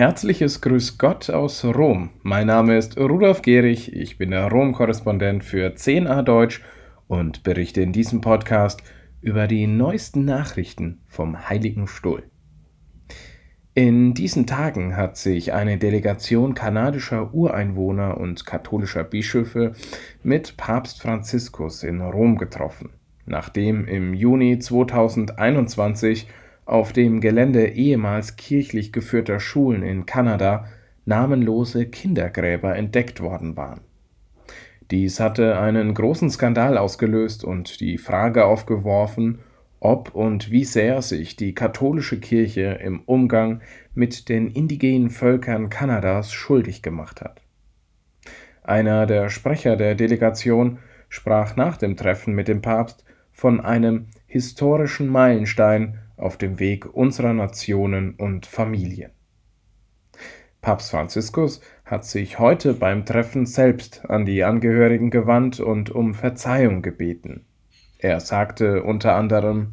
herzliches Grüß Gott aus Rom. Mein Name ist Rudolf Gehrig, ich bin der Rom-Korrespondent für 10a Deutsch und berichte in diesem Podcast über die neuesten Nachrichten vom Heiligen Stuhl. In diesen Tagen hat sich eine Delegation kanadischer Ureinwohner und katholischer Bischöfe mit Papst Franziskus in Rom getroffen, nachdem im Juni 2021 auf dem Gelände ehemals kirchlich geführter Schulen in Kanada namenlose Kindergräber entdeckt worden waren. Dies hatte einen großen Skandal ausgelöst und die Frage aufgeworfen, ob und wie sehr sich die katholische Kirche im Umgang mit den indigenen Völkern Kanadas schuldig gemacht hat. Einer der Sprecher der Delegation sprach nach dem Treffen mit dem Papst von einem historischen Meilenstein auf dem Weg unserer Nationen und Familien. Papst Franziskus hat sich heute beim Treffen selbst an die Angehörigen gewandt und um Verzeihung gebeten. Er sagte unter anderem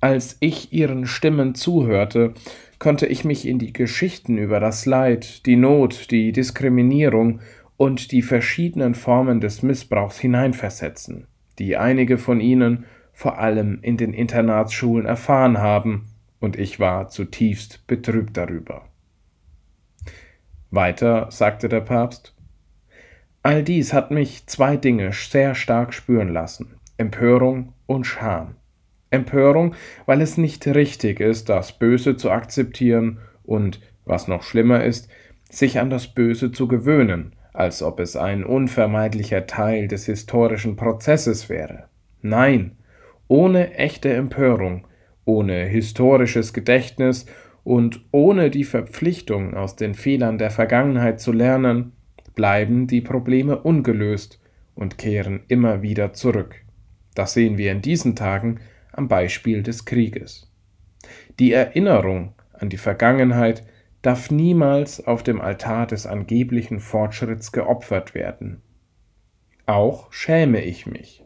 Als ich ihren Stimmen zuhörte, konnte ich mich in die Geschichten über das Leid, die Not, die Diskriminierung und die verschiedenen Formen des Missbrauchs hineinversetzen, die einige von ihnen vor allem in den Internatsschulen erfahren haben, und ich war zutiefst betrübt darüber. Weiter sagte der Papst, All dies hat mich zwei Dinge sehr stark spüren lassen Empörung und Scham. Empörung, weil es nicht richtig ist, das Böse zu akzeptieren und, was noch schlimmer ist, sich an das Böse zu gewöhnen, als ob es ein unvermeidlicher Teil des historischen Prozesses wäre. Nein, ohne echte Empörung, ohne historisches Gedächtnis und ohne die Verpflichtung, aus den Fehlern der Vergangenheit zu lernen, bleiben die Probleme ungelöst und kehren immer wieder zurück. Das sehen wir in diesen Tagen am Beispiel des Krieges. Die Erinnerung an die Vergangenheit darf niemals auf dem Altar des angeblichen Fortschritts geopfert werden. Auch schäme ich mich.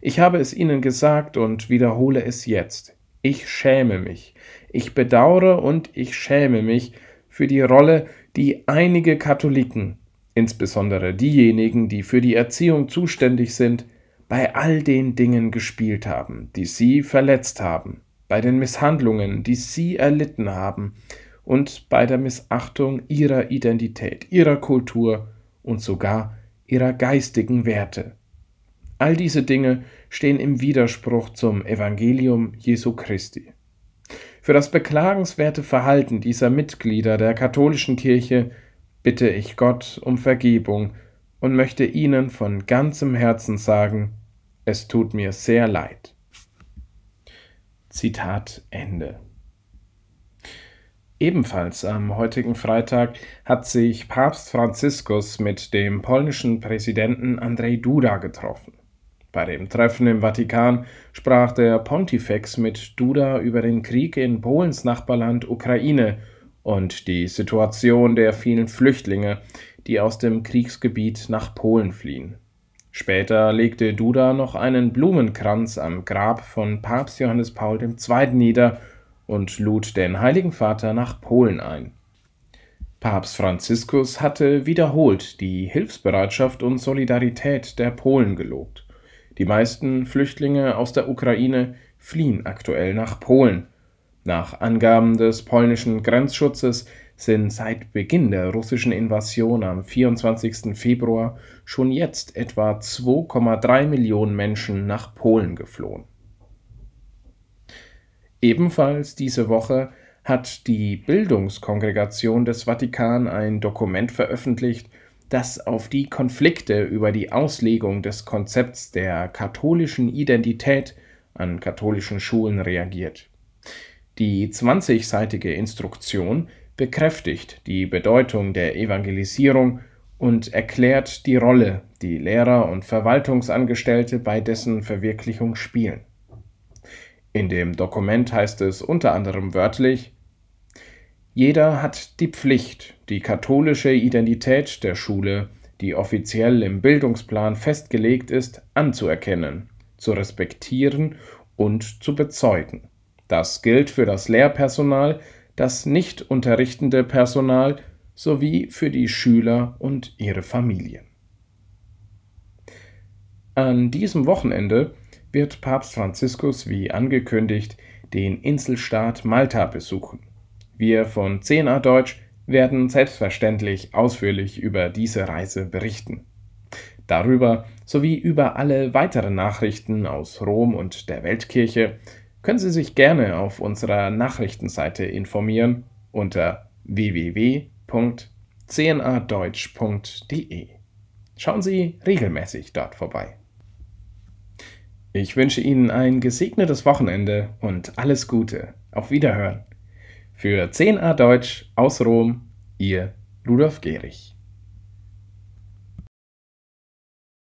Ich habe es Ihnen gesagt und wiederhole es jetzt. Ich schäme mich. Ich bedauere und ich schäme mich für die Rolle, die einige Katholiken, insbesondere diejenigen, die für die Erziehung zuständig sind, bei all den Dingen gespielt haben, die sie verletzt haben, bei den Misshandlungen, die sie erlitten haben, und bei der Missachtung ihrer Identität, ihrer Kultur und sogar ihrer geistigen Werte. All diese Dinge stehen im Widerspruch zum Evangelium Jesu Christi. Für das beklagenswerte Verhalten dieser Mitglieder der katholischen Kirche bitte ich Gott um Vergebung und möchte Ihnen von ganzem Herzen sagen, es tut mir sehr leid. Zitat Ende. Ebenfalls am heutigen Freitag hat sich Papst Franziskus mit dem polnischen Präsidenten Andrzej Duda getroffen. Bei dem Treffen im Vatikan sprach der Pontifex mit Duda über den Krieg in Polens Nachbarland Ukraine und die Situation der vielen Flüchtlinge, die aus dem Kriegsgebiet nach Polen fliehen. Später legte Duda noch einen Blumenkranz am Grab von Papst Johannes Paul II. nieder und lud den Heiligen Vater nach Polen ein. Papst Franziskus hatte wiederholt die Hilfsbereitschaft und Solidarität der Polen gelobt. Die meisten Flüchtlinge aus der Ukraine fliehen aktuell nach Polen. Nach Angaben des polnischen Grenzschutzes sind seit Beginn der russischen Invasion am 24. Februar schon jetzt etwa 2,3 Millionen Menschen nach Polen geflohen. Ebenfalls diese Woche hat die Bildungskongregation des Vatikan ein Dokument veröffentlicht, das auf die Konflikte über die Auslegung des Konzepts der katholischen Identität an katholischen Schulen reagiert. Die 20-seitige Instruktion bekräftigt die Bedeutung der Evangelisierung und erklärt die Rolle, die Lehrer und Verwaltungsangestellte bei dessen Verwirklichung spielen. In dem Dokument heißt es unter anderem wörtlich jeder hat die Pflicht, die katholische Identität der Schule, die offiziell im Bildungsplan festgelegt ist, anzuerkennen, zu respektieren und zu bezeugen. Das gilt für das Lehrpersonal, das nicht unterrichtende Personal sowie für die Schüler und ihre Familien. An diesem Wochenende wird Papst Franziskus wie angekündigt den Inselstaat Malta besuchen. Wir von 10a Deutsch werden selbstverständlich ausführlich über diese Reise berichten. Darüber sowie über alle weiteren Nachrichten aus Rom und der Weltkirche können Sie sich gerne auf unserer Nachrichtenseite informieren unter www.cnadeutsch.de. Schauen Sie regelmäßig dort vorbei. Ich wünsche Ihnen ein gesegnetes Wochenende und alles Gute. Auf Wiederhören. Für 10a Deutsch aus Rom, Ihr Rudolf Gehrig.